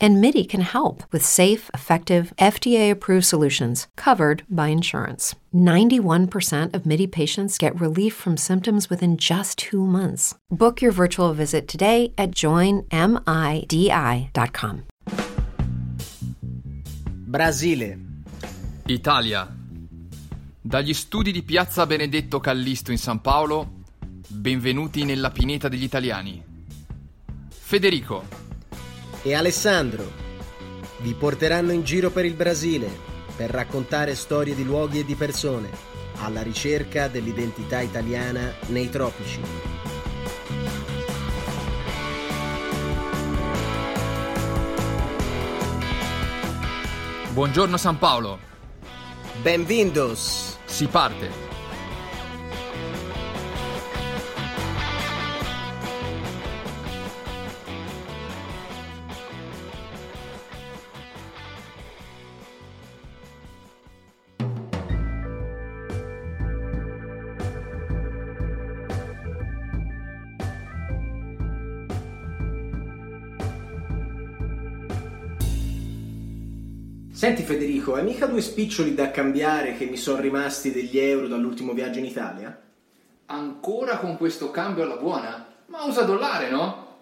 And MIDI can help with safe, effective, FDA approved solutions covered by insurance. 91% of MIDI patients get relief from symptoms within just two months. Book your virtual visit today at joinmidi.com. Brasile. Italia. Dagli studi di Piazza Benedetto Callisto in San Paolo, benvenuti nella pineta degli italiani. Federico. E Alessandro vi porteranno in giro per il Brasile per raccontare storie di luoghi e di persone alla ricerca dell'identità italiana nei tropici. Buongiorno San Paolo. Benvindos! Si parte. Senti Federico, hai mica due spiccioli da cambiare che mi sono rimasti degli euro dall'ultimo viaggio in Italia? Ancora con questo cambio alla buona? Ma usa dollare, no?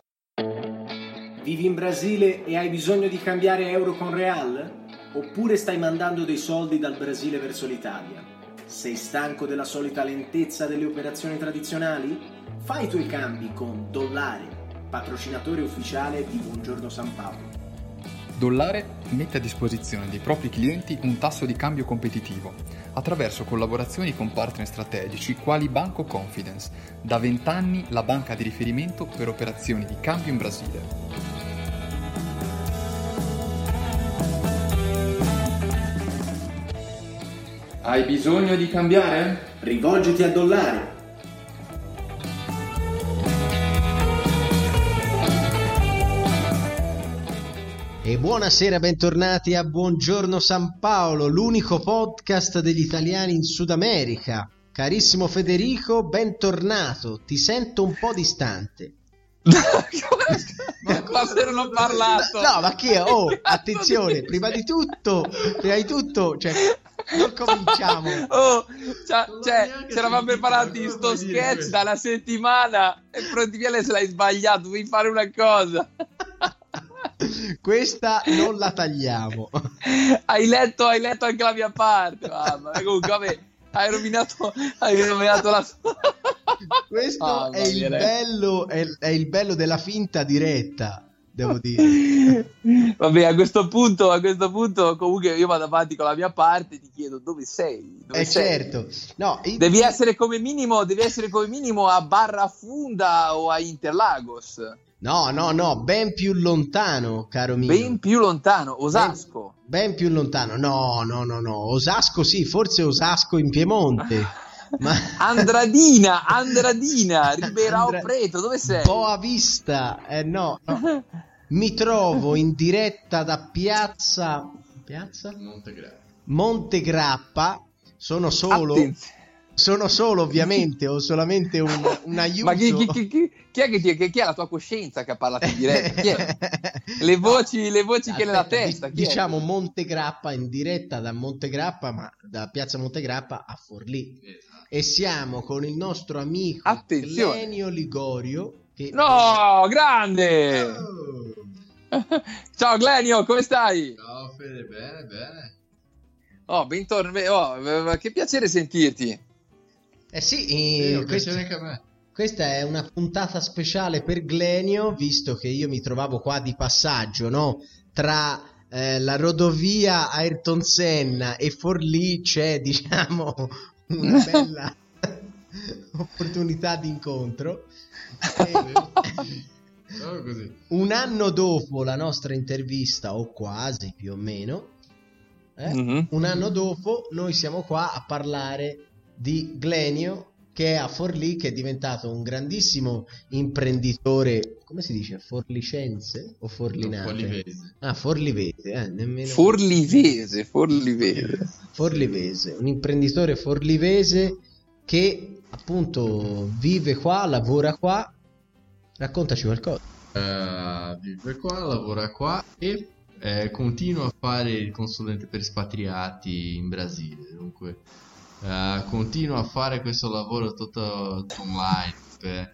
Vivi in Brasile e hai bisogno di cambiare euro con real? Oppure stai mandando dei soldi dal Brasile verso l'Italia? Sei stanco della solita lentezza delle operazioni tradizionali? Fai i tuoi cambi con Dollare, patrocinatore ufficiale di Buongiorno San Paolo. Dollare mette a disposizione dei propri clienti un tasso di cambio competitivo attraverso collaborazioni con partner strategici quali Banco Confidence, da 20 anni la banca di riferimento per operazioni di cambio in Brasile. Hai bisogno di cambiare? Rivolgiti a Dollare. E buonasera, bentornati a Buongiorno San Paolo, l'unico podcast degli italiani in Sud America. Carissimo Federico, bentornato. Ti sento un po' distante. ma quando non ho parlato? No, ma chi è? Oh, attenzione, prima di tutto, prima di tutto, cioè, non cominciamo. Oh, cioè, cioè ci eravamo preparati in sto sketch dalla settimana e pronti via se l'hai sbagliato, devi fare una cosa. Questa non la tagliamo. hai, letto, hai letto anche la mia parte. Mamma. Comunque, vabbè, hai rovinato, hai rovinato la Questo ah, è, il bello, è, è il bello della finta diretta devo dire. Vabbè, a questo punto, a questo punto, comunque io vado avanti con la mia parte, ti chiedo dove sei? Dove eh sei? certo. No, devi, essere come minimo, devi essere come minimo a Barra Funda o a Interlagos. No, no, no, ben più lontano, caro mio. Ben più lontano, Osasco. Ben, ben più lontano, no, no, no, no. Osasco sì, forse Osasco in Piemonte. Ma... Andradina, Andradina, Ribeirao Andra... Preto, dove sei? Boa Vista, eh no, no. Mi trovo in diretta da Piazza... Piazza? Montegrappa. Montegrappa. Sono solo... Attenzione sono solo, ovviamente, ho solamente un, un aiuto. Ma chi, chi, chi, chi è che ti, chi è la tua coscienza che ha parlato in diretta? Chi è? Le voci, le voci Aspetta, che nella testa. diciamo Montegrappa in diretta da Montegrappa, ma da Piazza Montegrappa a Forlì. Esatto. E siamo con il nostro amico Attenzione. Lenio Ligorio. Che... No, grande! Oh. Ciao Glenio, come stai? Ciao Fede, bene, bene. Oh, bentornato. Oh, che piacere sentirti. Eh sì, eh, questo, questa è una puntata speciale per Glenio, visto che io mi trovavo qua di passaggio, no? Tra eh, la rodovia Ayrton Senna e Forlì c'è, diciamo, una bella opportunità di incontro. un anno dopo la nostra intervista, o quasi più o meno, eh, mm-hmm. un anno dopo noi siamo qua a parlare di Glenio che è a Forlì che è diventato un grandissimo imprenditore come si dice? Forlicense o Forlinate? Forlivese. Ah, Forlivese, eh, nemmeno... Forlivese, Forlivese. Forlivese, un imprenditore forlivese che appunto vive qua, lavora qua. Raccontaci qualcosa. Eh, vive qua, lavora qua e eh, continua a fare il consulente per espatriati in Brasile. Dunque, eh, continua a fare questo lavoro tutto online. per-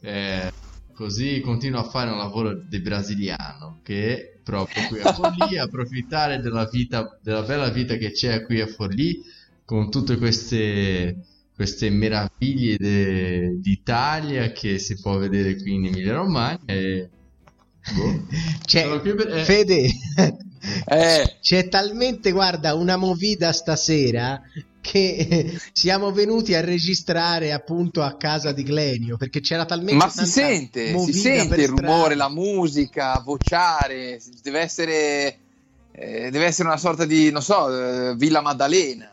eh, così continua a fare un lavoro di brasiliano che è proprio qui a Forlì, approfittare della vita, della bella vita che c'è qui a Forlì con tutte queste, queste meraviglie de- d'Italia che si può vedere qui in Emilia Romagna e boh. C'è, qui per- eh. Fede, Eh. c'è talmente, guarda, una movida stasera che siamo venuti a registrare appunto a casa di Glenio perché c'era talmente Ma si sente, si sente il strada. rumore, la musica, vociare, deve essere, eh, deve essere una sorta di, non so, eh, Villa Maddalena.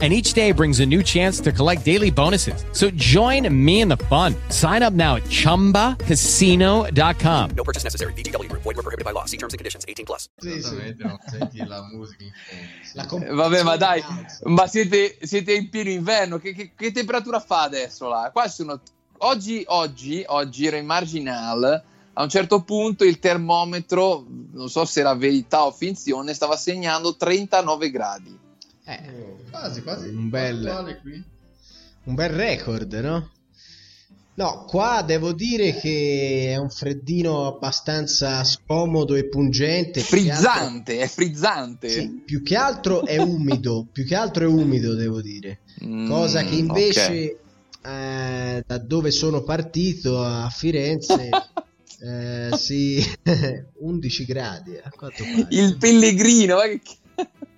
And each day brings a new chance to collect daily bonuses. So join me in the fun. Sign up now at chumbacasino.com. No purchase necessary. VGW Group. Void were prohibited by law. See terms and conditions. 18 plus. Sì, sì. Esattamente, non senti la musica in fondo. Eh, comp- Vabbè, ma dai, ma siete, siete in pieno inverno, che, che- che temperatura fa adesso là? Qua sono... Oggi, oggi, oggi ero in marginal, a un certo punto il termometro, non so se era verità o finzione, stava segnando 39 gradi. Eh, Quasi, quasi. Un bel- un bel record, no? No, qua devo dire che è un freddino abbastanza scomodo e pungente. che altro- Frizzante, è frizzante. Sì, più che altro è umido, più che altro è umido, devo dire. Mm, Cosa che invece ok. eh, da dove sono partito a Firenze eh, sì, 11 gradi. eh, a quanto pare. Il pellegrino, ma che-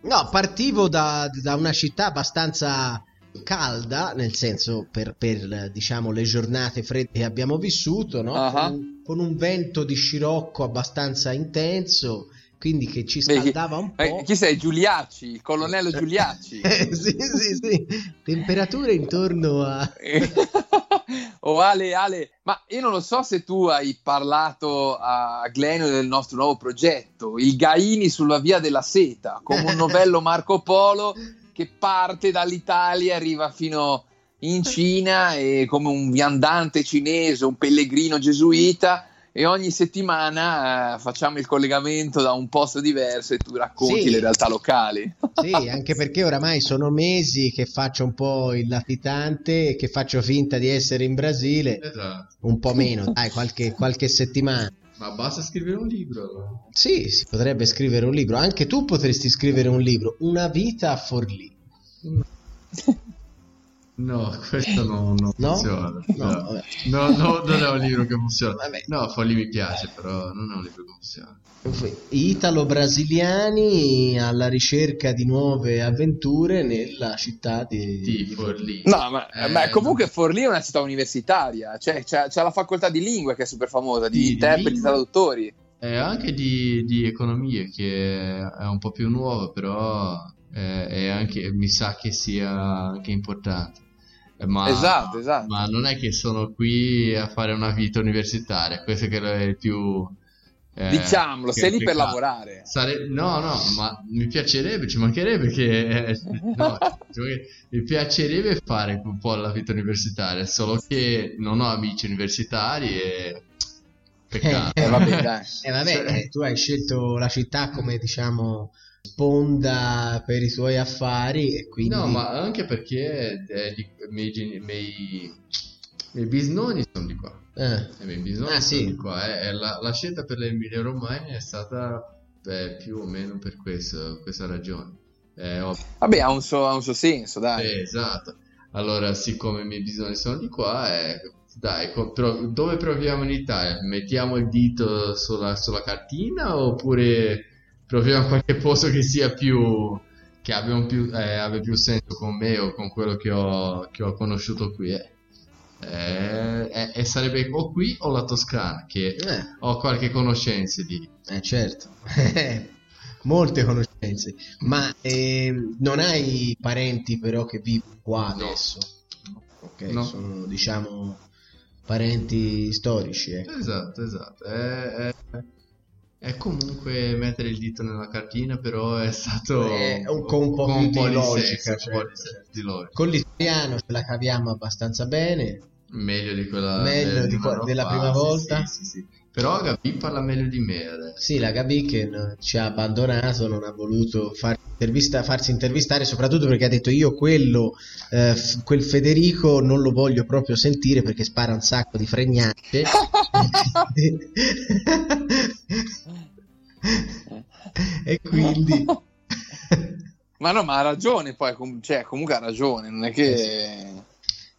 No, partivo da, da una città abbastanza calda, nel senso per, per, diciamo le giornate fredde che abbiamo vissuto, no? Ah. con, con un vento di scirocco abbastanza intenso, quindi che ci scaldava un po'. eh, chi sei? Giuliacci, il colonnello Giuliacci. Eh, sì, sì, sì. Temperature intorno a... oh Ale, Ale, ma io non lo so se tu hai parlato a Glenio del nostro nuovo progetto, il Gaini sulla via della seta, come un novello Marco Polo che parte dall'Italia e arriva fino in Cina e come un viandante cinese, un pellegrino gesuita e ogni settimana eh, facciamo il collegamento da un posto diverso e tu racconti Sì. le realtà locali. Sì, anche perché oramai sono mesi che faccio un po' il latitante e che faccio finta di essere in Brasile, Esatto. un po' meno, dai, qualche, qualche settimana. Ma basta scrivere un libro. Sì, si potrebbe scrivere un libro, anche tu potresti scrivere un libro, Una vita a Forlì. No, questo non, non No? funziona. No, No. No, no, non è un libro che funziona. Vabbè. No, Folli mi piace, però non è un libro che funziona. Italo-brasiliani alla ricerca di nuove avventure nella città di, Di Forlì. No, ma, Eh, ma comunque no. Forlì è una città universitaria, cioè c'è, c'è la facoltà di lingue che è super famosa, di, Di- interpreti e traduttori. E anche di, di economia, che è un po' più nuova, però è anche, mi sa che sia anche importante. Eh, Ma, Esatto, esatto. Ma non è che sono qui a fare una vita universitaria, questo che è il più... eh, Diciamolo, sei lì per lavorare. Sare- No, no, ma mi piacerebbe, ci mancherebbe che... eh, no, ci mancherebbe- mi piacerebbe fare un po' la vita universitaria, solo che non ho amici universitari e... Peccato. Eh, vabbè, dai. Eh, vabbè, Cioè- eh, tu hai scelto la città come diciamo sponda per i tuoi affari e quindi No, ma anche perché eh, di- i miei, geni- miei- miei bisnonni sono di qua. Eh, I miei bisnonni Ah, sono sì. di qua. eh, e la, la scelta per l'Emilia Romagna è stata eh, più o meno per questo, questa ragione. Eh, ho- Vabbè, ha un suo, ha un suo senso, dai. eh, esatto. Allora, siccome i miei bisnonni sono di qua, eh, dai, co- però dove proviamo in Italia? Mettiamo il dito sulla, sulla cartina oppure proviamo qualche posto che sia più, che abbia più, eh, abbia più senso con me o con quello che ho, che ho conosciuto qui. eh. Eh, e sarebbe o qui o la Toscana, che Eh, ho qualche conoscenza di. eh, certo. Molte conoscenze. Ma ehm, non hai parenti però che vivono qua No. adesso? Ok, No. sono diciamo parenti storici, ecco. Esatto, esatto. È, comunque mettere il dito nella cartina, però è stato È un- con un po' più di di logica, senso, un di certo, di logica. Con l'italiano ce la caviamo abbastanza bene. Meglio di quella Meglio di qua- una della fase, prima volta? Sì, sì, sì. Però Gabi parla meglio di me adesso. Sì, la Gabi che ci ha abbandonato, non ha voluto far intervista- farsi intervistare, soprattutto perché ha detto io quello, eh, f- quel Federico non lo voglio proprio sentire perché spara un sacco di fregnacce. e quindi... Ma no, ma ha ragione poi, com- cioè, comunque ha ragione, non è che...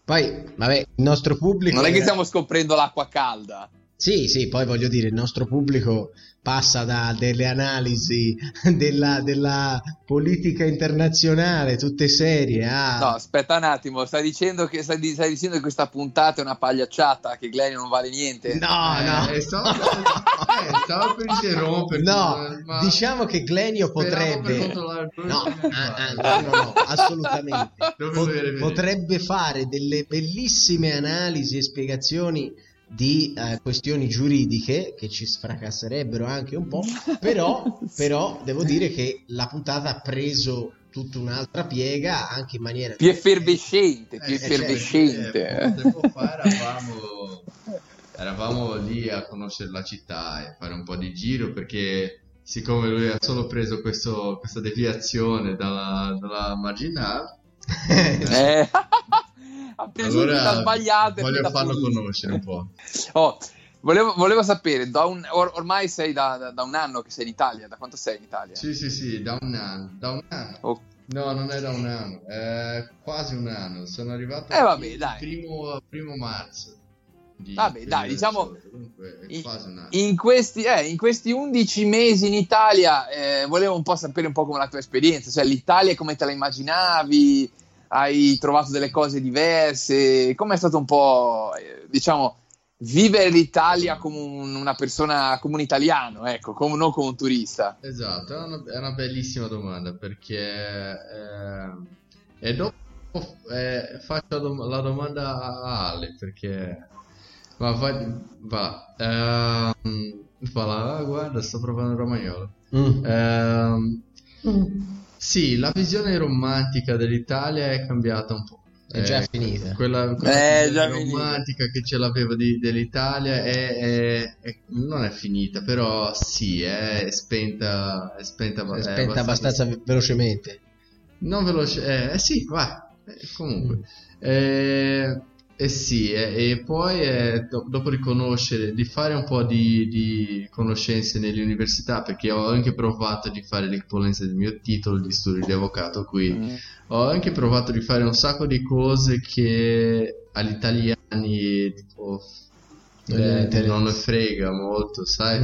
Poi, vabbè, il nostro pubblico... Non è che stiamo scoprendo l'acqua calda. Sì, sì, poi voglio dire, il nostro pubblico passa da delle analisi della, della politica internazionale, tutte serie, a... No, aspetta un attimo, stai dicendo che, stai, stai dicendo che questa puntata è una pagliacciata, che Glenn non vale niente? No, no. Eh, stavo, eh, stavo per interromperti. No, ma diciamo che Glenio potrebbe... No, ah, ah, no, no, no, assolutamente. Dove Po- dovevi vedere? potrebbe fare delle bellissime analisi e spiegazioni di eh, questioni giuridiche che ci sfracasserebbero anche un po', però, però devo dire che la puntata ha preso tutta un'altra piega anche in maniera Più effervescente, più Eh, effervescente. eh, poco tempo fa eravamo, eravamo lì a conoscere la città e fare un po' di giro perché siccome lui ha solo preso questo- questa deviazione dalla, dalla marginale Eh. Ha preso allora da sbagliate voglio farlo conoscere un po' Oh, volevo, volevo sapere, da un- or- ormai sei da, da- da un anno che sei in Italia, da quanto sei in Italia? sì sì sì da un anno da un anno. Oh, no non è da un anno è quasi un anno sono arrivato Eh, vabbè, il primo, primo marzo Vabbè, dai, 2018, diciamo, comunque in- in, questi, eh, in questi 11 mesi in Italia eh, volevo un po' sapere un po' come la tua esperienza, cioè l'Italia come te la immaginavi, hai trovato delle cose diverse, com'è stato un po', eh, diciamo, vivere l'Italia come un- una persona, come un italiano, ecco, come, non come un turista. Esatto, è una, è una bellissima domanda perché eh, e dopo eh, faccio la dom- la domanda a Ale perché ma va, va ehm, fa la- guarda sto provando il romagnolo Mm. Ehm, sì, la visione romantica dell'Italia è cambiata un po'. È già Eh, finita. Quella, quella È già finita. romantica che ce l'avevo di- dell'Italia è, è- è- non è finita, però sì, è spenta, è spenta, È spenta abbastanza ve- velocemente. non veloce, eh, eh, sì, vai, eh, comunque. Eh, eh sì, eh, e poi eh, do- dopo riconoscere, di fare un po' di, di conoscenze nelle università, perché ho anche provato di fare l'equivalenza del mio titolo di studio di avvocato qui. Mm. Ho anche provato di fare un sacco di cose che agli italiani tipo, eh, non ne frega molto, sai?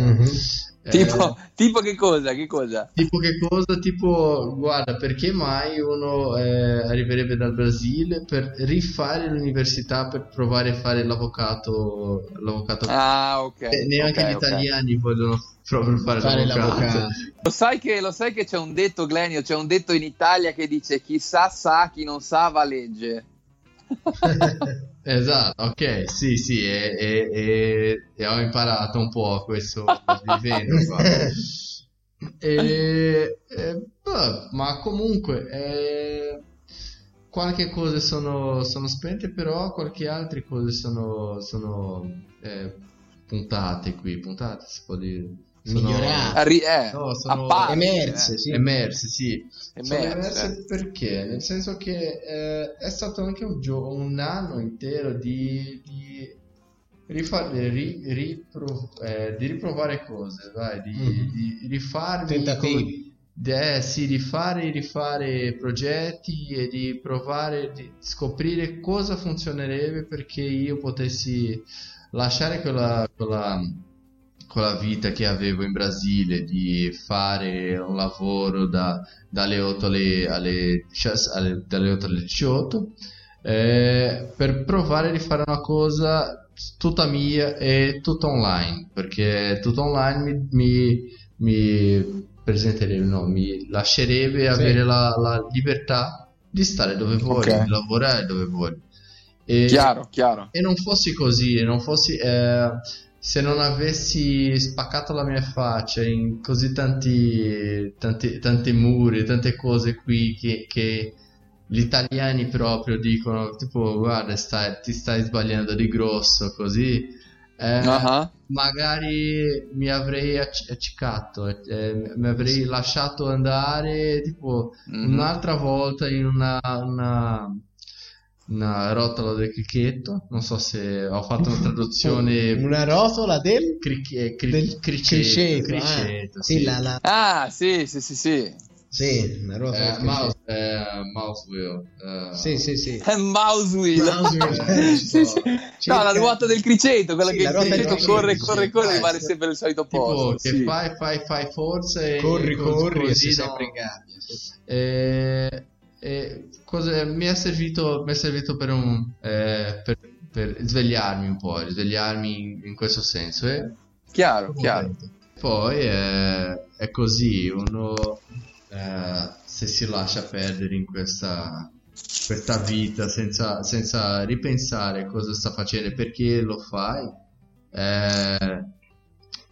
Eh, Tipo, tipo che cosa? Che cosa? Tipo che cosa? Tipo, guarda, perché mai uno eh, arriverebbe dal Brasile per rifare l'università per provare a fare l'avvocato? L'avvocato. Ah, ok. Eh, neanche ok, gli ok. italiani vogliono proprio fare, Fare l'avvocato. l'avvocato. Lo sai, che, lo sai che c'è un detto, Glenio, c'è un detto in Italia che dice chi sa sa, chi non sa va legge. Esatto, ok, sì, sì, e, e- e- e ho imparato un po' questo vivendo qua. E, e, boh, ma comunque, eh, qualche cosa sono, sono spente, però qualche altre cose sono, sono eh, puntate qui, puntate si può dire. Sono Migliorate. Arri- eh, No, sono apparse, emerse, eh. sì. emerse, sì. Sono Emerse. emerse perché? Nel senso che eh, è stato anche un, gio- un anno intero di, di, rifare, ri- ripro- eh, di riprovare cose, vai, di, Mhm. di rifarmi Tentativi. eh, sì, di fare, rifare progetti e di provare di scoprire cosa funzionerebbe perché io potessi lasciare quella, quella, con la vita che avevo in Brasile di fare un lavoro da, dalle 8 alle, alle, alle, dalle 8 alle 18 eh, per provare di fare una cosa tutta mia e tutta online perché tutto online mi, mi, mi presenterebbe no, mi lascerebbe sì. avere la, la, libertà di stare dove voglio okay. di lavorare dove voglio e, chiaro chiaro e non fossi così non fossi eh, se non avessi spaccato la mia faccia in così tanti, tanti, tanti muri, tante cose qui che, che gli italiani proprio dicono tipo guarda stai, ti stai sbagliando di grosso così eh, uh-huh. magari mi avrei accicato eh, mi avrei lasciato andare tipo mm-hmm. un'altra volta in una, una una rotola del cricchetto. Non so se ho fatto una traduzione. una rotola del, Cric- cri- del criceto. criceto ah, sì. Sì, la, la... ah, sì, sì, sì, sì. Sì, una rotola eh, mouse, eh, mouse wheel. Uh... Sì, sì, sì. mouse wheel. Mouse wheel. sì, sì. No, la ruota del criceto, quella sì, che il criceto corre, corre, corre, e rimane sempre il solito posto. Tipo, che fai, fai, fai forza e corri, corri, e sei sempre in gabbia. Eh, e cosa, mi, è servito, mi è servito per, un, eh, per, per svegliarmi un po', svegliarmi in, in questo senso. Eh? Chiaro, chiaro. Poi è, è così, uno eh, se si lascia perdere in questa, questa vita senza, senza ripensare cosa sta facendo e perché lo fai, eh,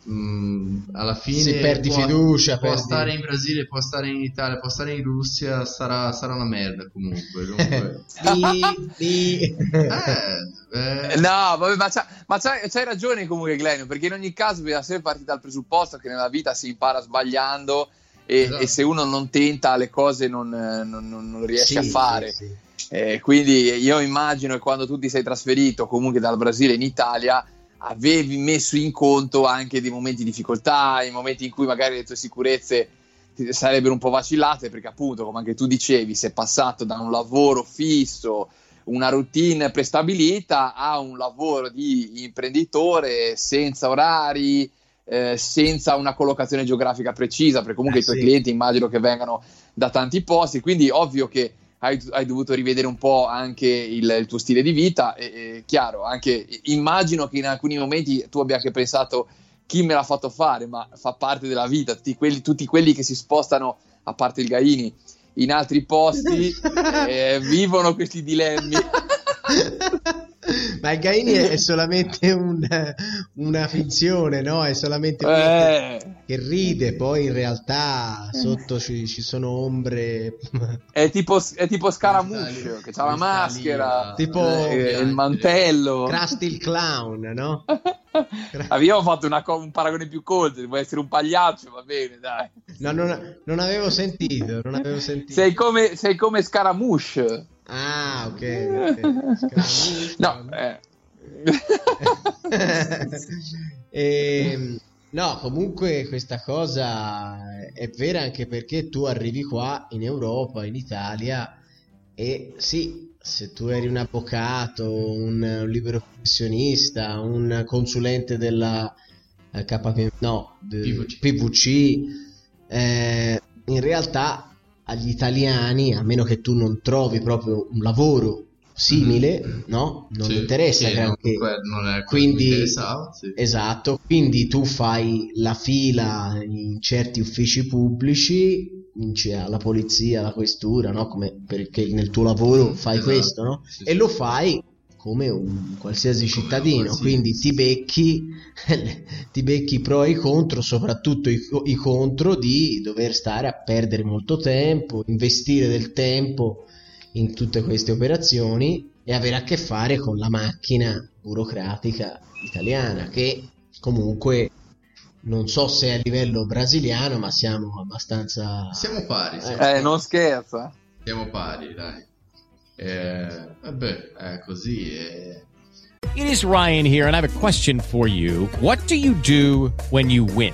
Mm, alla fine si perdi può, fiducia può perdi... stare in Brasile può stare in Italia può stare in Russia sarà, sarà una merda comunque. Eh, eh. no vabbè, ma, c'hai, ma c'hai, c'hai, ragione comunque Glenn perché in ogni caso bisogna sempre partire dal presupposto che nella vita si impara sbagliando e, esatto. e se uno non tenta le cose non, non, non riesce sì, a fare sì, sì. Eh, quindi io immagino che quando tu ti sei trasferito comunque dal Brasile in Italia avevi messo in conto anche dei momenti di difficoltà, i momenti in cui magari le tue sicurezze sarebbero un po' vacillate, perché appunto, come anche tu dicevi, sei passato da un lavoro fisso, una routine prestabilita, a un lavoro di imprenditore senza orari, eh, senza una collocazione geografica precisa, perché comunque eh, i tuoi sì. clienti immagino che vengano da tanti posti, quindi ovvio che hai, hai, dovuto rivedere un po' anche il, il tuo stile di vita. E, e, chiaro, anche immagino che in alcuni momenti tu abbia anche pensato chi me l'ha fatto fare, ma fa parte della vita. Tutti quelli, tutti quelli che si spostano, a parte il Gaini, in altri posti eh, vivono questi dilemmi. Ma il Gaini è solamente un, una finzione, no? È solamente eh. che ride, poi in realtà sotto ci, ci sono ombre. È tipo, è tipo Scaramouche, che ha la maschera, tipo eh, il mantello. Krusty il clown, no? Abbiamo fatto una, un paragone più colto, vuoi essere un pagliaccio, va bene, dai. No, non, non avevo sentito, non avevo sentito. Sei come, sei come Scaramouche. Ah, ok. okay. no, eh. e, ehm, no, comunque questa cosa è vera anche perché tu arrivi qua in Europa, in Italia e sì, se tu eri un avvocato, un, un libero professionista, un consulente della eh, KP, no, PVC, PVC eh, in realtà agli italiani, a meno che tu non trovi proprio un lavoro simile, mm-hmm. no? Non sì, interessa granché. Non quindi, sì. esatto, quindi tu fai la fila in certi uffici pubblici, alla polizia, alla questura, no? Come perché nel tuo lavoro fai esatto. questo, no? Sì, e lo fai come un qualsiasi cittadino, qualsiasi. quindi ti becchi, ti becchi pro e contro, soprattutto i, i, contro di dover stare a perdere molto tempo, investire del tempo in tutte queste operazioni e avere a che fare con la macchina burocratica italiana che comunque non so se a livello brasiliano, ma siamo abbastanza... Siamo pari. Siamo eh, non scherza. Siamo pari, dai. Eh, vabbè, è così. Eh. It is Ryan here, and I have a question for you. What do you do when you win?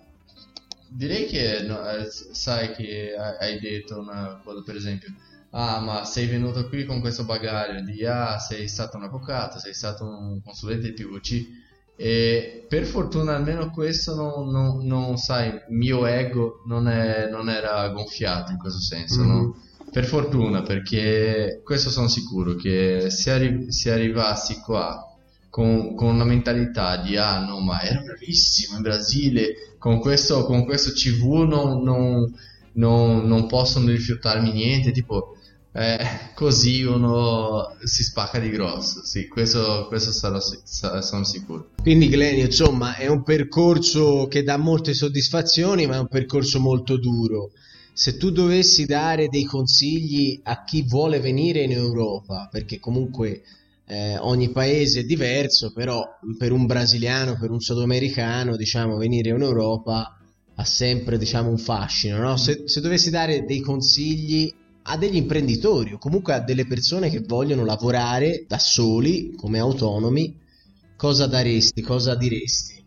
direi che no, eh, sai che hai detto una cosa, per esempio, ah, ma sei venuto qui con questo bagaglio di ah, sei stato un avvocato, sei stato un consulente di PVC e per fortuna almeno questo non, non- non, sai, mio ego non, è- non era gonfiato in questo senso, no? Per fortuna, perché questo sono sicuro che se, arri- se arrivassi qua con, con una mentalità di ah no ma era bravissimo in Brasile con questo, con questo CV non, non, non, non possono rifiutarmi niente tipo eh, così uno si spacca di grosso sì questo, questo sarò, sono sicuro Quindi Glenio, insomma, è un percorso che dà molte soddisfazioni, ma è un percorso molto duro. Se tu dovessi dare dei consigli a chi vuole venire in Europa, perché comunque eh, ogni paese è diverso, però per un brasiliano, per un sudamericano, diciamo, venire in Europa ha sempre, diciamo, un fascino, no? Se, se dovessi dare dei consigli a degli imprenditori o comunque a delle persone che vogliono lavorare da soli, come autonomi, cosa daresti, cosa diresti?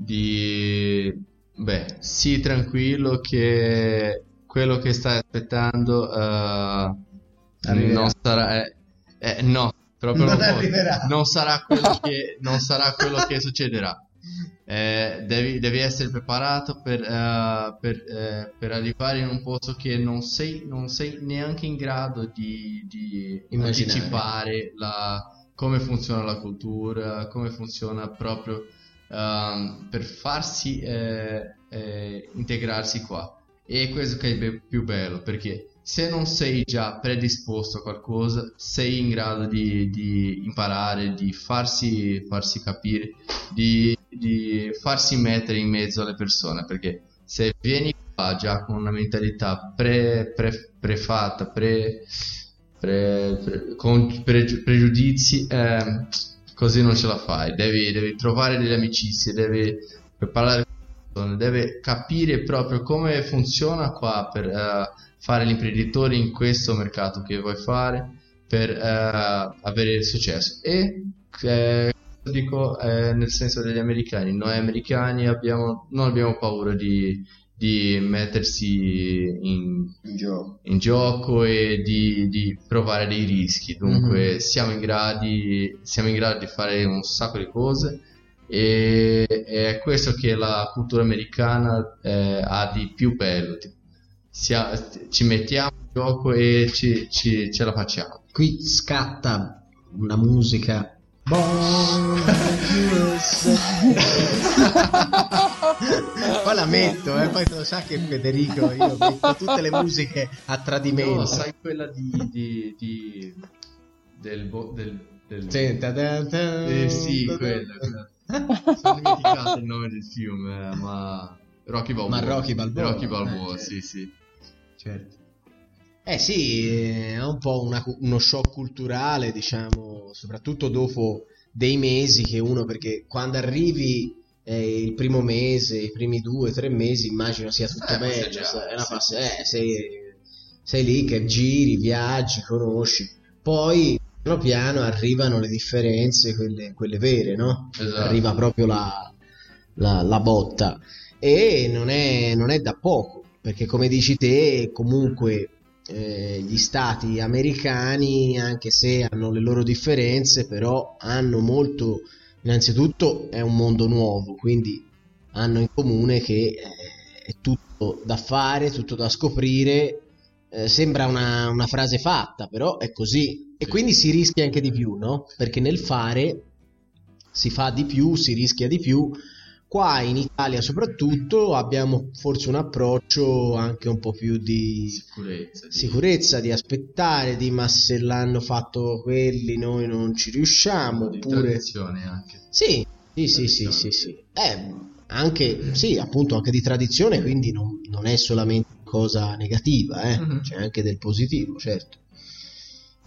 di beh sii tranquillo che quello che stai aspettando Arriverà. non sarà eh, eh, no proprio Non non, arriverà. non sarà quello che non sarà quello che succederà Eh, devi, devi essere preparato per, eh, per, eh, per arrivare in un posto che non sei, non sei neanche in grado di, di Immaginare. anticipare la- come funziona la cultura, come funziona proprio ehm, per farsi eh, eh, integrarsi qua. E questo che è be- più bello, perché se non sei già predisposto a qualcosa, sei in grado di, di imparare, di farsi, farsi capire, di, di farsi mettere in mezzo alle persone, perché se vieni qua già con una mentalità pre, pre- prefatta, pre, pre- con pre- pregiudizi, ehm, così non ce la fai. Devi, devi trovare delle amicizie, devi parlare con le persone, devi capire proprio come funziona qua per eh, fare l'imprenditore in questo mercato che vuoi fare per eh, avere successo. E eh, dico eh, nel senso degli americani, noi americani abbiamo, non abbiamo paura di, di mettersi in, In gioco. in gioco e di, di provare dei rischi. Dunque Mhm. siamo, in gradi, siamo in grado di fare un sacco di cose e è questo che la cultura americana eh, ha di più bello. Tipo, sia- ci mettiamo in gioco e ci, ci- ce la facciamo. Qui scatta una musica. Poi la metto, eh, poi lo sa che Federico, io metto tutte le musiche a tradimento. No, sai quella di, di- di- del, bo- del, del-. Eh, sì, quella, quella. Sono dimenticato il nome del film, eh, ma Rocky Balboa. Ma Rocky Balboa, Rocky Balboa, eh, sì, sì. Certo. Eh sì, è un po' una- uno shock culturale, diciamo, soprattutto dopo dei mesi che uno, perché quando arrivi eh, il primo mese, i primi due, tre mesi, immagino sia tutto Eh, bello, è una sì. passe- eh, sei, sei lì che giri, viaggi, conosci, poi piano piano arrivano le differenze, quelle, quelle vere, no? Esatto. Arriva proprio la, la- la botta e non è, non è da poco, perché come dici te, comunque eh, gli stati americani, anche se hanno le loro differenze, però hanno molto, innanzitutto è un mondo nuovo, quindi hanno in comune che eh, è tutto da fare, tutto da scoprire. Eh, sembra una, una frase fatta, però è così. E quindi si rischia anche di più, no? Perché nel fare si fa di più, si rischia di più. Qua in Italia soprattutto abbiamo forse un approccio anche un po' più di Sicurezza. di- sicurezza, di aspettare, di ma se l'hanno fatto quelli noi non ci riusciamo, di oppure... tradizione anche. Sì, sì, sì, sì, sì, sì. Eh, anche, sì, appunto, anche di tradizione, quindi non, non è solamente cosa negativa, eh. Mhm. c'è anche del positivo, certo.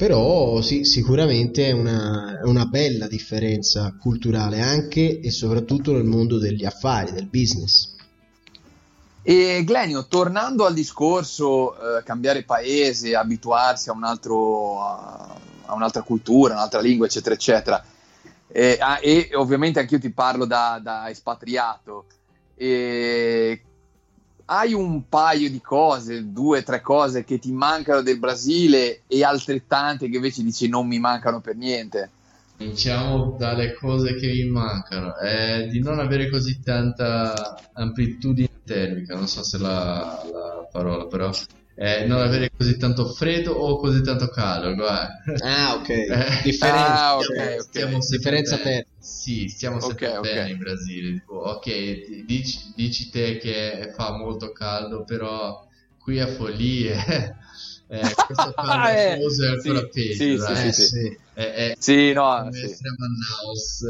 Però sì, sicuramente è una, è una bella differenza culturale anche e soprattutto nel mondo degli affari, del business. E Glenio, tornando al discorso eh, cambiare paese, abituarsi a, un altro, a, a un'altra cultura, un'altra lingua, eccetera, eccetera. E, ah, e ovviamente anch'io ti parlo da, da espatriato. E hai un paio di cose, due o tre cose che ti mancano del Brasile e altrettante che invece dici non mi mancano per niente. Diciamo dalle cose che mi mancano è di non avere così tanta amplitudine termica, non so se la, la parola, però è non avere così tanto freddo o così tanto caldo, guarda. Ah, ok. Eh. Differenza, Ah, ok, Stiamo- ok. stiamo sempre Differenza termica. Sì, stiamo sempre ok. bene in Brasile. Tipo, ok, dici, dici te che fa molto caldo, però qui a Folie eh, questo caldo Eh, è ancora sì, peggio. sì, sì, Eh, sì. sì. È, è Sì, no, come sì. a Manaus,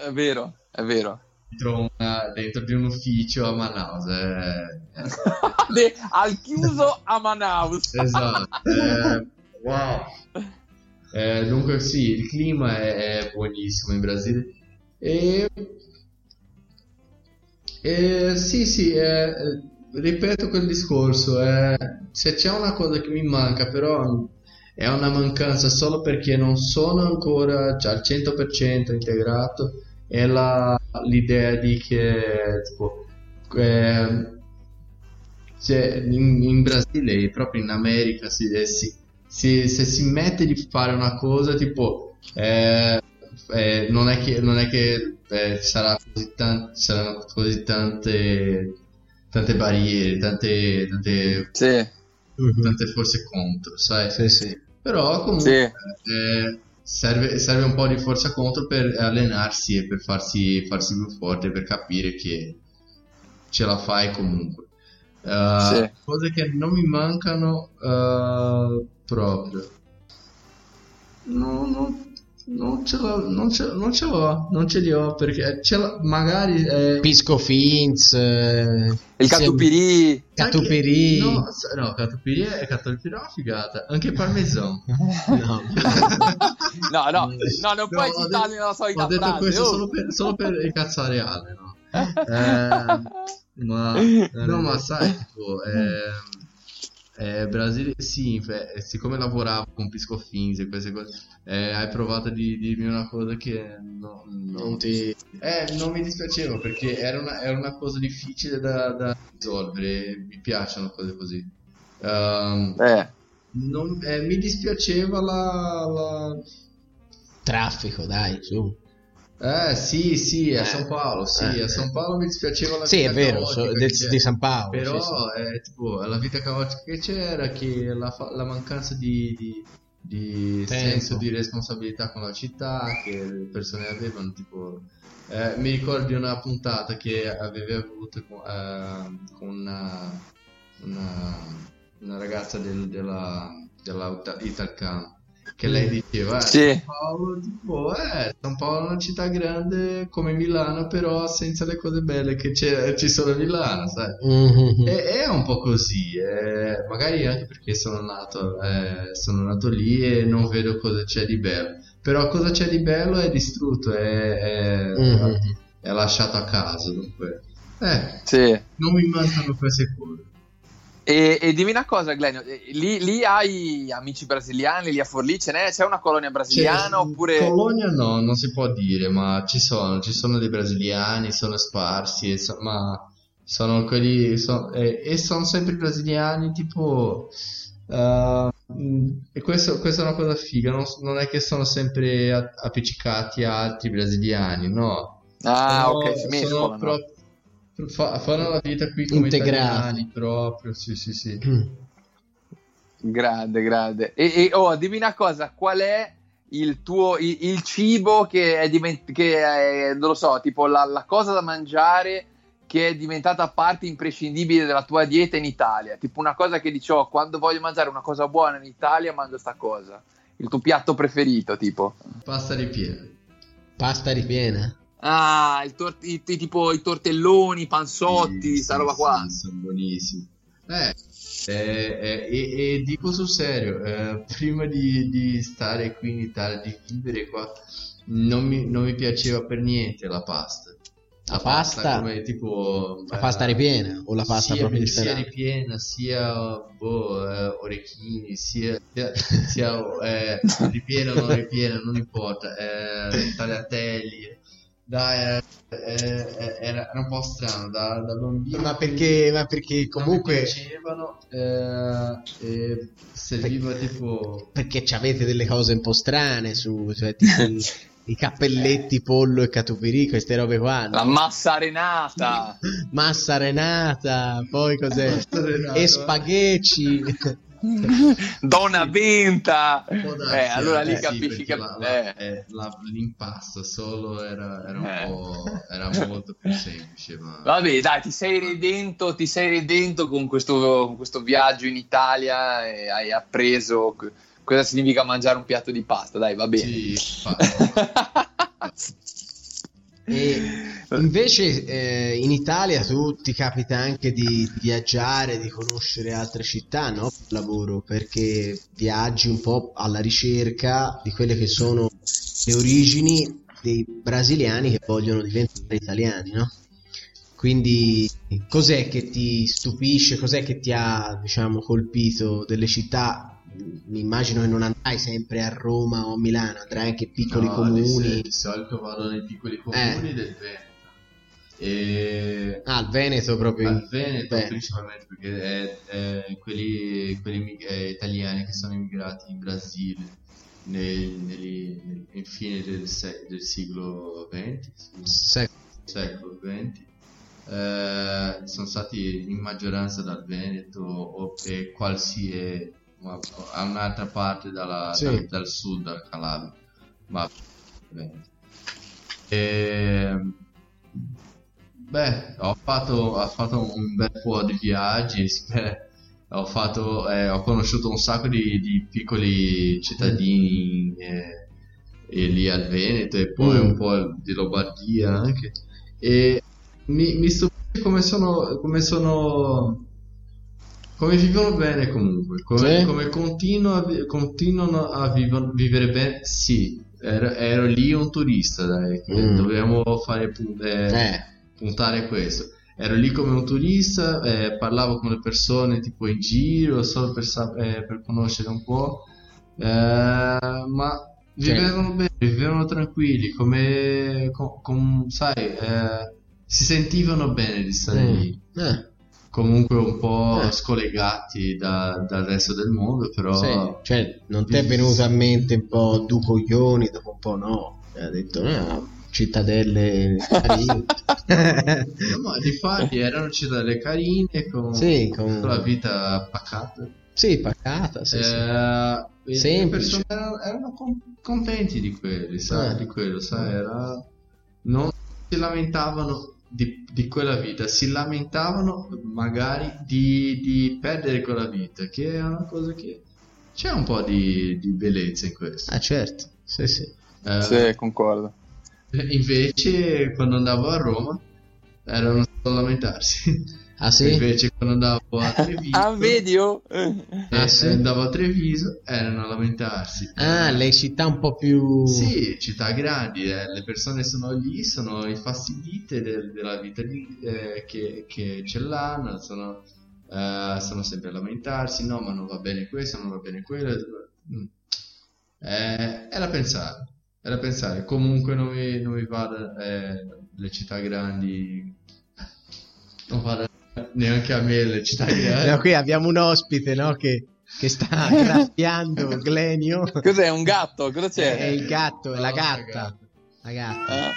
eh, è vero, è vero. Dentro, una- dentro di un ufficio a Manaus. eh, eh. De- al chiuso a Manaus. Esatto, eh, wow. Eh, dunque sì, il clima è, è buonissimo in Brasile. E, e sì, sì, eh, ripeto quel discorso, eh, se c'è una cosa che mi manca, però è una mancanza solo perché non sono ancora cioè, al 100% integrato, è la- l'idea di che tipo, eh, cioè, in, in Brasile, proprio in America, si, eh, si- si- se si mette di fare una cosa tipo, eh, eh, non è che, non è che eh, sarà così tan- saranno così tante, tante barriere, tante, tante, Sì, tante forze contro, sai? Sì, sì. Però sì. comunque eh, serve, serve un po' di forza contro per allenarsi e per farsi, farsi più forte, per capire che ce la fai comunque. Eh, Sì. Cose che non mi mancano eh, proprio. No, no, non ce l'ho, non ce, non ce l'ho, non ce li ho perché ce l'ho- magari eh, Pisco Fins, eh, Il Catupiry. Catupiry. No, no, catupiry è è una figata. Anche parmesan. No. No, no, no, non puoi No, ho citarli detto- nella solita Ho detto frase. questo oh. solo per, solo per incazzare Ale, no? Eh, ma, no, ma sai, tipo, ehm, eh, Brasile, sì, eh, siccome lavoravo con Pisco Fins e queste cose, eh, hai provato di dirmi una cosa che no- no- Non ti... eh, non mi dispiaceva perché era una, era una cosa difficile da, da risolvere, mi piacciono cose così. Ehm, Eh, non- eh, mi dispiaceva la, la- Traffico, dai, su. Eh sì, sì, a Eh. San Paolo, sì, Eh. a San Paolo mi dispiaceva la Sì, è vita vero, so- del- di San Paolo. Però sì, sì. eh, tipo, la vita caotica che c'era, che la, la mancanza di, di- di senso di responsabilità con la città che le persone avevano, tipo... eh, mi ricordo di una puntata che avevi avuto con, eh, con una, una, una ragazza del, della, della Italcam che lei diceva eh, Sì. San Paolo tipo eh San Paolo è una città grande come Milano però senza le cose belle che c'è- ci sono a Milano sai Mhm. è, è un po' così, eh, magari anche perché sono nato, eh, sono nato lì e non vedo cosa c'è di bello. Però cosa c'è di bello è distrutto, è, è- Mhm. è lasciato a caso. Dunque, eh, sì. non mi mancano queste cose. E, e dimmi una cosa, Glenio, eh, lì, lì hai amici brasiliani, lì a Forlì ce n'è? C'è una colonia brasiliana Cioè, oppure... Colonia no, non si può dire, ma ci sono, ci sono dei brasiliani, sono sparsi, e so- ma sono quelli, so- e, e sono sempre brasiliani, tipo, eh, mm, e questo, questa è una cosa figa, non, non è che sono sempre a- appiccicati a altri brasiliani, no. Ah, Sono- ok, si sono mescolano. pro- fa- fanno la vita qui come Integrati. italiani proprio, sì, sì, sì. Grande, grande. E, e, oh, dimmi una cosa, qual è il tuo il, il cibo che è diventato, che è, non lo so, tipo la, la cosa da mangiare che è diventata parte imprescindibile della tua dieta in Italia? Tipo una cosa che dici, oh, quando voglio mangiare una cosa buona in Italia mangio sta cosa. Il tuo piatto preferito, tipo? Pasta ripiena. Pasta ripiena. Ah, il tor- i, i- tipo i tortelloni, i panzotti, Sì, sta roba qua. sì, sono buonissimi. Eh, eh, eh, e, e dico sul serio, eh, prima di, di stare qui in Italia, di vivere qua, non mi, non mi piaceva per niente la pasta. La pasta? come tipo... La eh, pasta ripiena o la pasta sia, proprio sia ripiena, sia boh, eh, orecchini, sia, sia, sia, eh, ripiena o non ripiena, non importa, eh, tagliatelli. Dai, eh, eh, era, era un po' strano da, da bambino. Ma perché, ma perché Non mi comunque... piacevano, eh, e serviva tipo... Perché avete delle cose un po' strane su, cioè tipo i, i cappelletti pollo e catupiry, queste robe qua. no? La massa arenata. Massa renata, poi cos'è? Massa renata. E spaghetti. Donna Venta. Eh, allora lì eh, sì, capisci perché che... la- la- eh. eh, la- l'impasto solo era, era un Eh. po' era molto più semplice ma Vabbè, dai, ti sei redento, ti sei redento con questo, con questo viaggio in Italia e hai appreso cosa significa mangiare un piatto di pasta. Dai, va bene. sì. E invece eh, in Italia tu ti capita anche di viaggiare, di conoscere altre città, no? Per lavoro, perché viaggi un po' alla ricerca di quelle che sono le origini dei brasiliani che vogliono diventare italiani, no? Quindi cos'è che ti stupisce, cos'è che ti ha, diciamo, colpito delle città? Mi immagino che non andrai sempre a Roma o a Milano, andrai anche in piccoli No, comuni. Di, solito vado nei piccoli comuni Eh. del Veneto. E Ah, il Veneto proprio. al Veneto Bene. principalmente perché è, è quelli, quelli eh, italiani che sono immigrati in Brasile nel, negli- nel- in fine del, se- del secolo XX, Se- secolo XX. Eh, sono stati in maggioranza dal Veneto o e qualsiasi ma a un'altra parte dalla- Sì. dal, dal sud, dal Calabria, ma Veneto. E, beh, ho fatto, ho fatto un bel po' di viaggi, ho, fatto, eh, ho conosciuto un sacco di, di piccoli cittadini eh, e lì al Veneto e poi Mm. un po' di Lombardia anche. E mi, mi stupisce come sono, come sono, come vivono bene comunque, come, Sì? come vi- continuano a vivo- vivere bene. Sì, ero, ero lì un turista, dai, Mm. dovevamo fare eh, Eh, puntare questo. Ero lì come un turista, eh, parlavo con le persone tipo in giro, solo per, sap- eh, per conoscere un po', eh, ma vivevano bene, vivevano tranquilli, come, com- com- sai, eh, si sentivano bene di stare Mm. lì. eh, Comunque un po' Eh. scollegati da- dal resto del mondo, però... sì. Cioè, non ti è venuto a mente un po' due coglioni, dopo un po' no. Ha detto, no, cittadelle carine. No, di fatti erano cittadelle carine, con, Sì, con- la vita pacata. sì, pacata, sì, sì. Eh, e Semplice. le persone erano, erano con- contenti di quelli, sai, Eh. di quello, sai, era... non si lamentavano di, di quella vita, si lamentavano magari di, di perdere quella vita, che è una cosa che c'è un po' di, di bellezza in questo. Ah, certo, sì, sì. Eh, Sì, concordo. Invece quando andavo a Roma erano solo a lamentarsi. Ah, sì? Invece quando andavo a Treviso, Ah, vedi? Ah, sì? andavo a Treviso erano a lamentarsi. Ah, le città un po' più... Sì, città grandi, eh, le persone sono lì, sono infastidite del- della vita lì, eh, che, che ce l'hanno, sono, eh, sono sempre a lamentarsi, no, ma non va bene questo, non va bene quello. Mm. Eh, da pensare, da pensare. Comunque non mi, non mi vada eh, le città grandi, non vada neanche a me le città grandi. No, qui abbiamo un ospite, no, che, che sta graffiando Glenio. Cos'è un gatto? Cosa È c'è? il gatto, è la gatta. La gatta. Ah.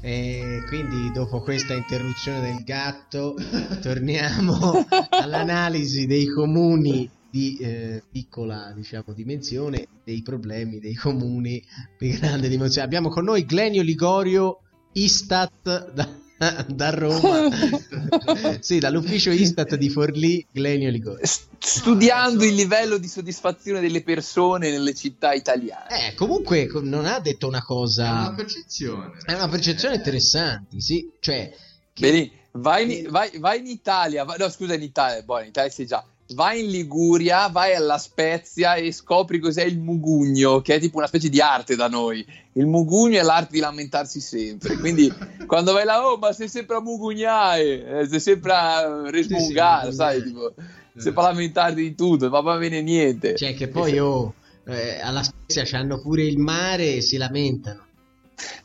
E quindi dopo questa interruzione del gatto torniamo all'analisi dei comuni di eh, piccola diciamo, dimensione, dei problemi dei comuni di grande dimensione. Abbiamo con noi Glenio Ligorio, Istat da, da Roma, sì, dall'ufficio Istat di Forlì, Glenio Ligorio. S- Studiando il livello di soddisfazione delle persone nelle città italiane. Eh, comunque co- non ha detto una È cosa... una percezione. È una percezione Eh, interessante, sì, cioè... che- Vedi, Vai in, vai, vai in Italia, vai- no scusa in Italia, boh, in Italia sei già. Vai in Liguria, vai alla Spezia e scopri cos'è il mugugno, che è tipo una specie di arte da noi. Il mugugno è l'arte di lamentarsi sempre. Quindi quando vai là, oh, ma sei sempre a mugugnare, eh, sei sempre a resmungare, Sì, sì, sai, tipo, sempre a lamentarti di tutto, ma va bene niente. Cioè che poi oh, eh, alla Spezia c'hanno pure il mare e si lamentano.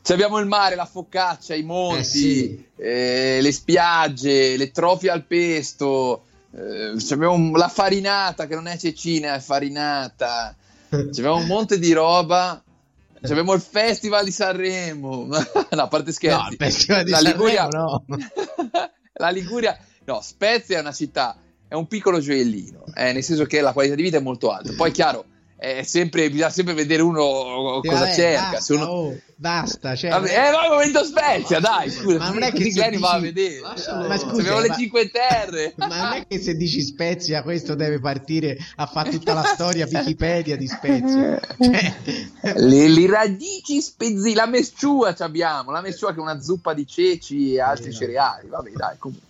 Cioè, abbiamo il mare, la focaccia, i monti, Eh, sì. eh, le spiagge, le trofie al pesto. Eh, abbiamo la farinata che non è cecina, è farinata. Abbiamo un monte di roba. Abbiamo il festival di Sanremo. no, a parte scherzi. No, il Festival di La Sanremo Liguria- no. la Liguria, no, Spezia è una città, è un piccolo gioiellino, eh, nel senso che la qualità di vita è molto alta. Poi, chiaro, sempre, bisogna sempre vedere uno cosa vabbè, cerca. Basta, uno- oh, basta, cioè, Vabbè, eh, ma il momento Spezia, dai, scusa. Ma non è che Glenn va a dici- vedere. Lascialo- Ma Se scusa, abbiamo le ma- Cinque Terre. Ma non è che se dici Spezia questo deve partire a fare tutta la storia Wikipedia di Spezia. Cioè, Le, le radici spezzi, la mesciua ci abbiamo, la mesciua che è una zuppa di ceci e altri Sì, cereali. Vabbè, dai, comunque.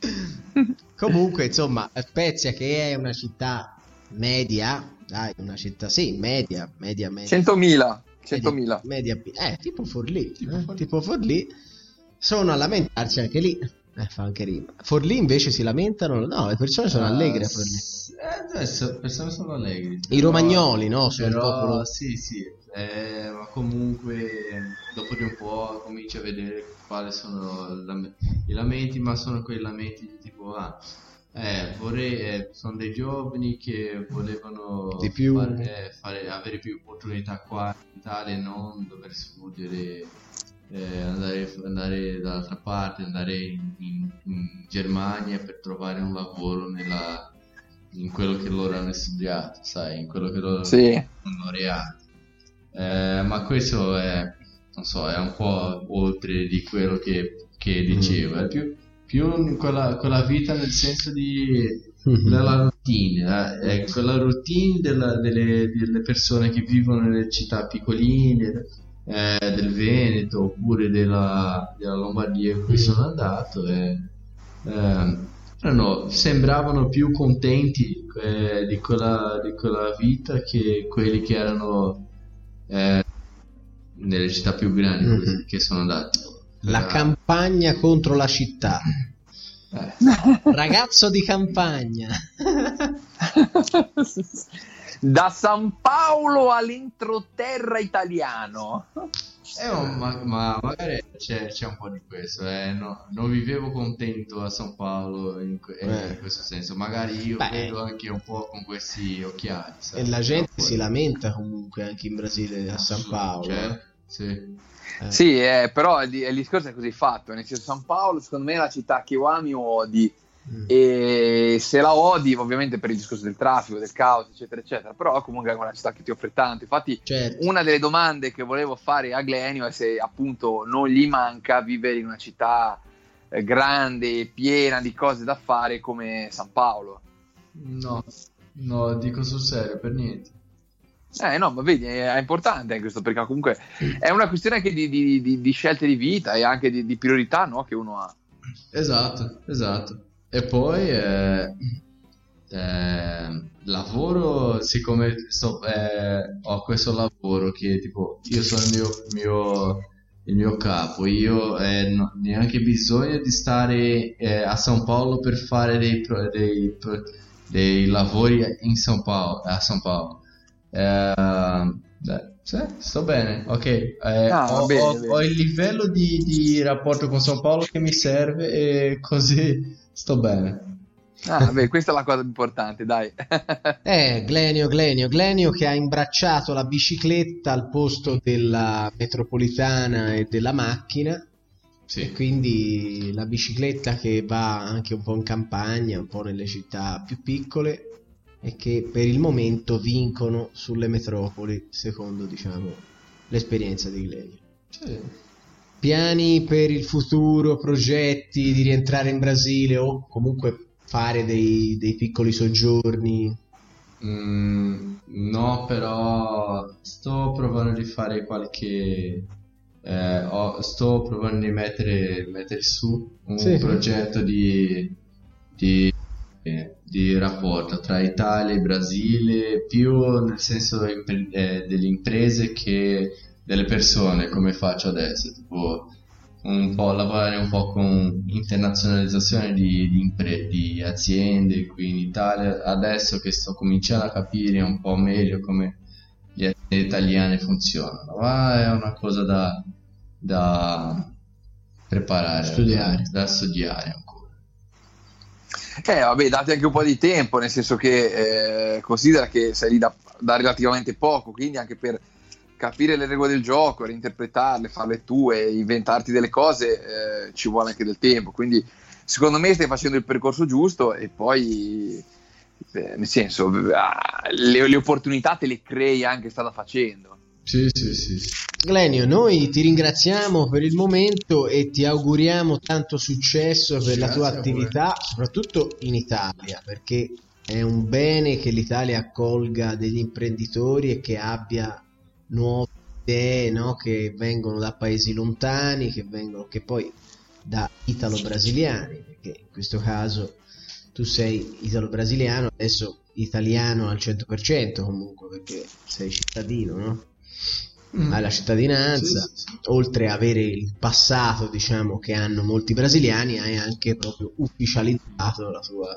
Comunque, insomma, Spezia che è una città media, dai, una città, sì, media, media, media. 100.000. 100.000. Media, media- eh, tipo Forlì, eh, tipo Forlì. Sono a lamentarsi anche lì. Eh, fa anche rima. Forlì invece si lamentano, no, le persone sono allegre a Forlì. Eh, adesso le persone sono allegri. I romagnoli, no? Sono Però, il popolo. sì, sì, eh, ma comunque dopo di un po' cominci a vedere quali sono i lamenti, ma sono quei lamenti di tipo, ah, eh, vorrei, eh, sono dei giovani che volevano più. fare- eh, fare- avere più opportunità qua in Italia e non dover sfuggire, eh, andare, andare dall'altra parte, andare in, in- in Germania per trovare un lavoro nella, in quello che loro hanno studiato, sai, in quello che loro Sì. hanno laureato. Eh, ma questo è, non so, è un po' oltre di quello che, che dicevo, è più, più quella, quella vita nel senso di Mhm. della routine, eh, è quella routine della- delle, delle persone che vivono nelle città piccoline, eh, del Veneto oppure della, della Lombardia in cui sono andato. E, ehm, erano- sembravano più contenti eh, di, quella, di quella vita che quelli che erano eh, nelle città più grandi Mhm. che sono andati. La campagna contro la città. eh, Ragazzo di campagna. da San Paolo all'entroterra italiano. Eh, ma, ma- ma magari c'è, c'è un po' di questo, eh, no- non vivevo contento a San Paolo in, que- eh, Eh. in questo senso, magari io Beh. vedo anche un po' con questi occhiali. sai, E la gente si lamenta comunque anche in Brasile, a San Paolo. Cioè, sì. Eh. Sì, eh, però il, il discorso è così fatto. Nel senso, San Paolo, secondo me, è la città che o ami o odi. Mm. E se la odi, ovviamente per il discorso del traffico, del caos, eccetera, eccetera. Però comunque è una città che ti offre tanto. Infatti, Certo. una delle domande che volevo fare a Glenio è se appunto non gli manca vivere in una città eh, grande, piena di cose da fare come San Paolo. No, no, dico sul serio, per niente. Eh no, ma vedi, è, importante anche questo perché comunque è una questione anche di, di- di- di scelte di vita e anche di, di priorità no, che uno ha. Esatto, esatto. E poi eh, eh, lavoro, siccome sto, eh, ho questo lavoro che tipo io sono il mio, mio- il mio capo, io eh, non ho neanche bisogno di stare eh, a San Paolo per fare dei, pro- dei, pro- dei lavori in San Paolo, a San Paolo. Beh, sì, sto bene, ok. Eh, Ah, ho, bene, ho- bene. ho il livello di, di rapporto con San Paolo che mi serve e così sto bene. Ah, beh, questa è la cosa importante, dai. Eh, Glenio, Glenio, Glenio che ha imbracciato la bicicletta al posto della metropolitana e della macchina. E Sì, quindi la bicicletta che va anche un po' in campagna, un po' nelle città più piccole e che per il momento vincono sulle metropoli, secondo diciamo l'esperienza di Glenio. sì. Piani per il futuro, progetti di rientrare in Brasile o comunque fare dei, dei piccoli soggiorni. Mm, no, però sto provando di fare qualche eh, ho- sto provando di mettere, mettere su un Sì. progetto di, di, eh, di rapporto tra Italia e Brasile, più nel senso impre- eh, delle imprese che delle persone, come faccio adesso, tipo un po' lavorare un po' con internazionalizzazione di, di impre- di aziende qui in Italia, adesso che sto cominciando a capire un po' meglio come le aziende italiane funzionano, ma è una cosa da, da preparare, Studiare. da studiare ancora. Eh, vabbè, date anche un po' di tempo, nel senso che eh, considera che sei lì da, da relativamente poco, quindi anche per capire le regole del gioco, reinterpretarle, farle tue, inventarti delle cose, eh, ci vuole anche del tempo. Quindi, secondo me, stai facendo il percorso giusto e poi, eh, nel senso, ah, le, le opportunità te le crei anche strada facendo. Sì, sì, sì. Glenio, noi ti ringraziamo per il momento e ti auguriamo tanto successo per la tua Grazie a voi. attività, soprattutto in Italia, perché è un bene che l'Italia accolga degli imprenditori e che abbia nuove idee no? che vengono da paesi lontani, che vengono che poi da italo-brasiliani, perché in questo caso tu sei italo-brasiliano, adesso italiano al 100% comunque, perché sei cittadino, no? Hai la cittadinanza, Sì, sì, sì. oltre a avere il passato, diciamo, che hanno molti brasiliani, hai anche proprio ufficializzato la tua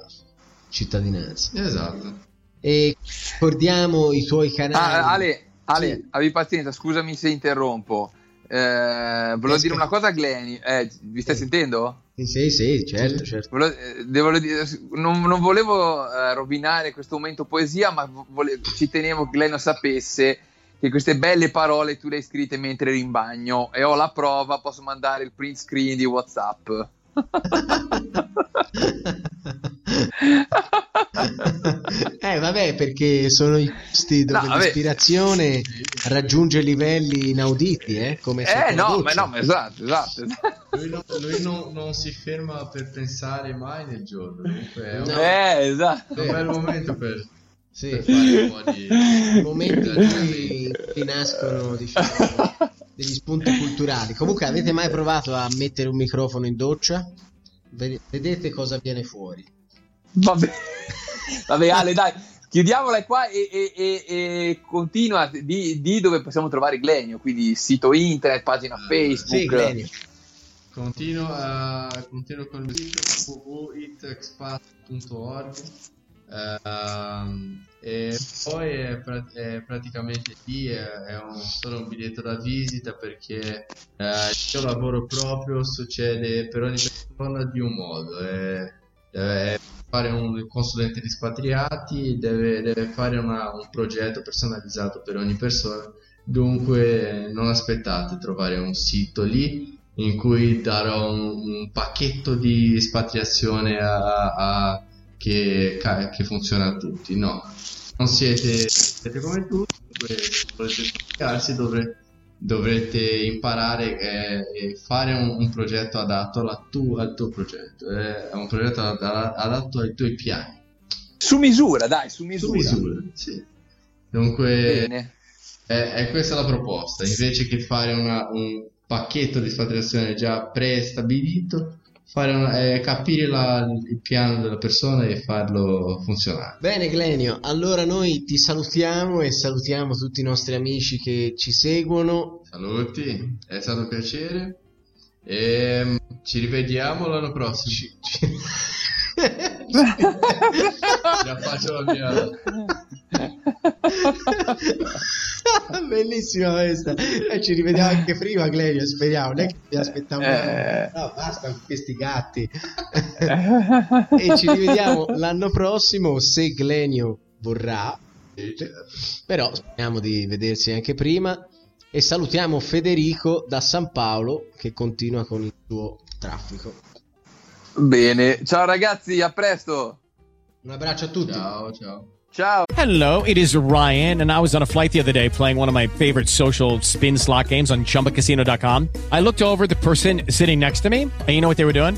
cittadinanza. Esatto. E ricordiamo i tuoi canali. Ah, Ale, Ale, Sì. abbi pazienza, scusami se interrompo. Eh, volevo dire una cosa a Glenny, eh, vi stai Sì. sentendo? Sì, sì, sì, certo, certo. Volevo- eh, devo dire- non, non volevo eh, rovinare questo momento poesia, ma vole- ci tenevo che lei lo sapesse che queste belle parole tu le hai scritte mentre eri in bagno e ho la prova, posso mandare il print screen di WhatsApp. eh vabbè perché sono i posti dove No, vabbè. l'ispirazione raggiunge livelli inauditi eh come eh no, ma no, ma esatto, esatto. Lui, non, lui non- non si ferma per pensare mai nel giorno. Comunque è un, No. Eh, esatto. è un bel momento per, Sì. per fare un po' di momenti in cui, cui nascono diciamo, degli spunti culturali. Comunque, avete mai provato a mettere un microfono in doccia? Ve- Vedete cosa viene fuori. Vabbè, Vabbè Ale, dai, chiudiamola qua e, e- e- e continua di, di dove possiamo trovare Glenio, quindi sito internet, pagina Facebook. Sì, Glenio. Continuo, a- continuo con il sito www.itexpat.org ehm, e poi è, pra- è praticamente lì è, è un- solo un biglietto da visita perché eh, il mio lavoro proprio succede per ogni persona di un modo. È- deve fare un consulente di spatriati deve, deve fare una- un progetto personalizzato per ogni persona. Dunque non aspettate trovare un sito lì in cui darò un, un pacchetto di espatriazione a- a- che, che funziona a tutti. No, non siete, siete come tutti, se volete spatriarsi dovre- dovrete imparare eh, e fare un, un progetto adatto tu- al tuo progetto, eh, un progetto ad- adatto ai tuoi piani. Su misura, dai, su Su misura. misura, sì. Dunque, Bene. è, questa la proposta, invece che fare una- un pacchetto di espatriazione già prestabilito, una- eh, capire la- il piano della persona e farlo funzionare. Bene, Glenio. Allora noi ti salutiamo e salutiamo tutti i nostri amici che ci seguono. Saluti, è stato un piacere e mm, ci rivediamo l'anno prossimo. Ci- ci- Già faccio la mia... Bellissima questa. E ci rivediamo anche prima, Glenio. Speriamo. Non è che ti aspettiamo. Eh. No, basta con questi gatti. e ci rivediamo l'anno prossimo se Glenio vorrà. Però speriamo di vedersi anche prima. E salutiamo Federico da San Paolo che continua con il suo traffico. Bene, ciao ragazzi, a presto. Un abbraccio a tutti. Ciao, ciao. Ciao. Hello, it is Ryan, and I was on a flight the other day playing one of my favorite social spin slot games on chumbacasino.com. I looked over at the person sitting next to me, and you know what they were doing?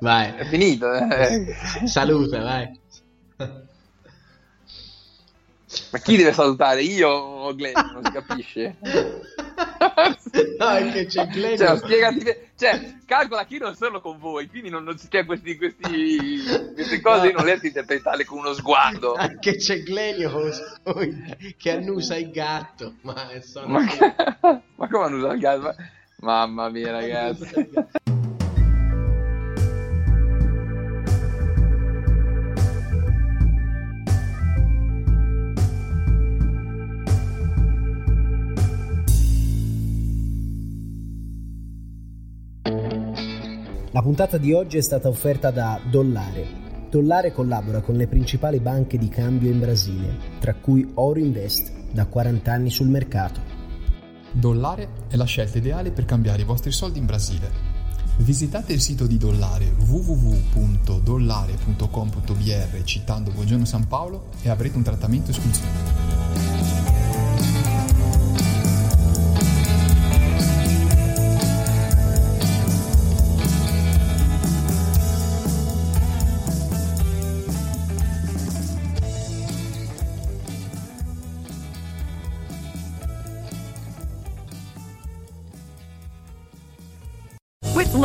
Vai, È finito. eh. saluta, vai. Ma chi deve salutare? Io o Glenn? Non si capisce. No, è che c'è Glenn. Cioè, spiegati che- cioè, calcola che io non sono con voi, quindi non, non c'è questi, questi, queste cose, io non riesco a interpretarle con uno sguardo. Anche c'è Glenio che annusa il gatto. Ma sono... Ma, ma come hanno usato il? Ma- Mamma mia, ragazzi. La puntata di oggi è stata offerta da Dollare. Dollare collabora con le principali banche di cambio in Brasile, tra cui Oro Invest, da 40 anni sul mercato. Dollare è la scelta ideale per cambiare i vostri soldi in Brasile. Visitate il sito di Dollare www.dollare.com.br citando Buongiorno San Paolo e avrete un trattamento esclusivo.